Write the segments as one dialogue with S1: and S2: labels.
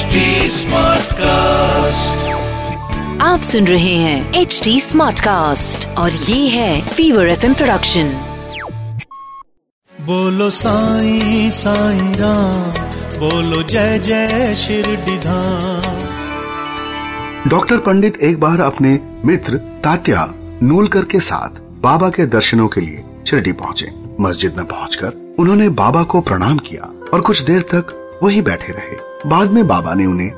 S1: HD Smartcast.
S2: आप सुन रहे हैं एच डी स्मार्ट कास्ट और ये है फीवर एफ़ प्रोडक्शन
S3: बोलो साईं साईं राम बोलो जय जय शिरडीधाम
S4: डॉक्टर पंडित एक बार अपने मित्र तात्या नूलकर के साथ बाबा के दर्शनों के लिए शिरडी पहुँचे। मस्जिद में पहुंचकर उन्होंने बाबा को प्रणाम किया और कुछ देर तक वहीं बैठे रहे। बाद में बाबा ने उन्हें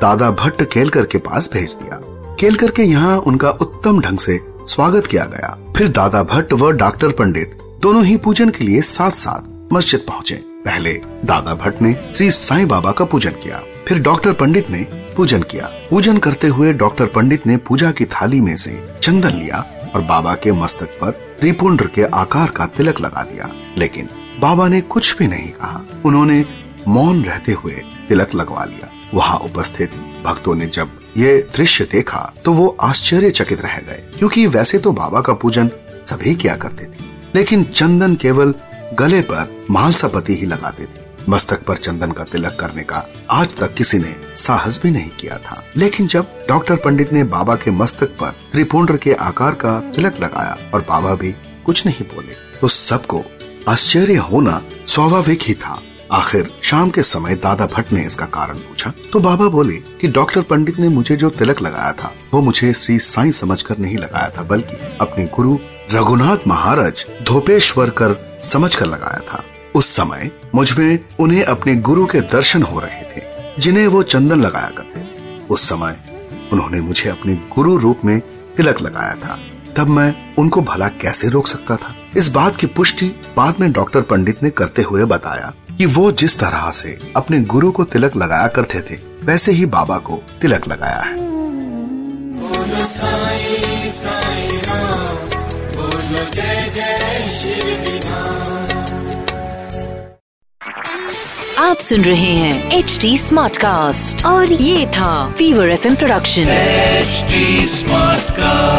S4: दादा भट्ट केलकर के पास भेज दिया। केलकर के यहाँ उनका उत्तम ढंग से स्वागत किया गया। फिर दादा भट्ट व डॉक्टर पंडित दोनों ही पूजन के लिए साथ साथ मस्जिद पहुँचे। पहले दादा भट्ट ने श्री साईं बाबा का पूजन किया, फिर डॉक्टर पंडित ने पूजन किया। पूजन करते हुए डॉक्टर पंडित ने पूजा की थाली में से चंदन लिया और बाबा के मस्तक पर त्रिपुंड के आकार का तिलक लगा दिया। लेकिन बाबा ने कुछ भी नहीं कहा। उन्होंने मौन रहते हुए तिलक लगवा लिया। वहाँ उपस्थित भक्तों ने जब ये दृश्य देखा तो वो आश्चर्यचकित रह गए, क्योंकि वैसे तो बाबा का पूजन सभी किया करते थे, लेकिन चंदन केवल गले पर मालसापति ही लगाते थे। मस्तक पर चंदन का तिलक करने का आज तक किसी ने साहस भी नहीं किया था। लेकिन जब डॉक्टर पंडित ने बाबा के मस्तक पर त्रिपुंड के आकार का तिलक लगाया और बाबा भी कुछ नहीं बोले तो सबको आश्चर्य होना स्वाभाविक ही था। आखिर शाम के समय दादा भट्ट ने इसका कारण पूछा। तो बाबा बोले कि डॉक्टर पंडित ने मुझे जो तिलक लगाया था, वो मुझे श्री साईं समझकर नहीं लगाया था, बल्कि अपने गुरु रघुनाथ महाराज धोपेश्वर कर समझ कर लगाया था। उस समय मुझमें उन्हें अपने गुरु के दर्शन हो रहे थे, जिन्हें वो चंदन लगाया करते उस समय उन्होंने मुझे अपने गुरु रूप में तिलक लगाया था। तब मैं उनको भला कैसे रोक सकता था? इस बात की पुष्टि बाद में डॉक्टर पंडित ने करते हुए बताया कि वो जिस तरह से अपने गुरु को तिलक लगाया करते थे वैसे ही बाबा को तिलक लगाया है
S2: आप सुन रहे हैं एच डी स्मार्ट कास्ट और ये था fever F production
S1: H smart Smartcast.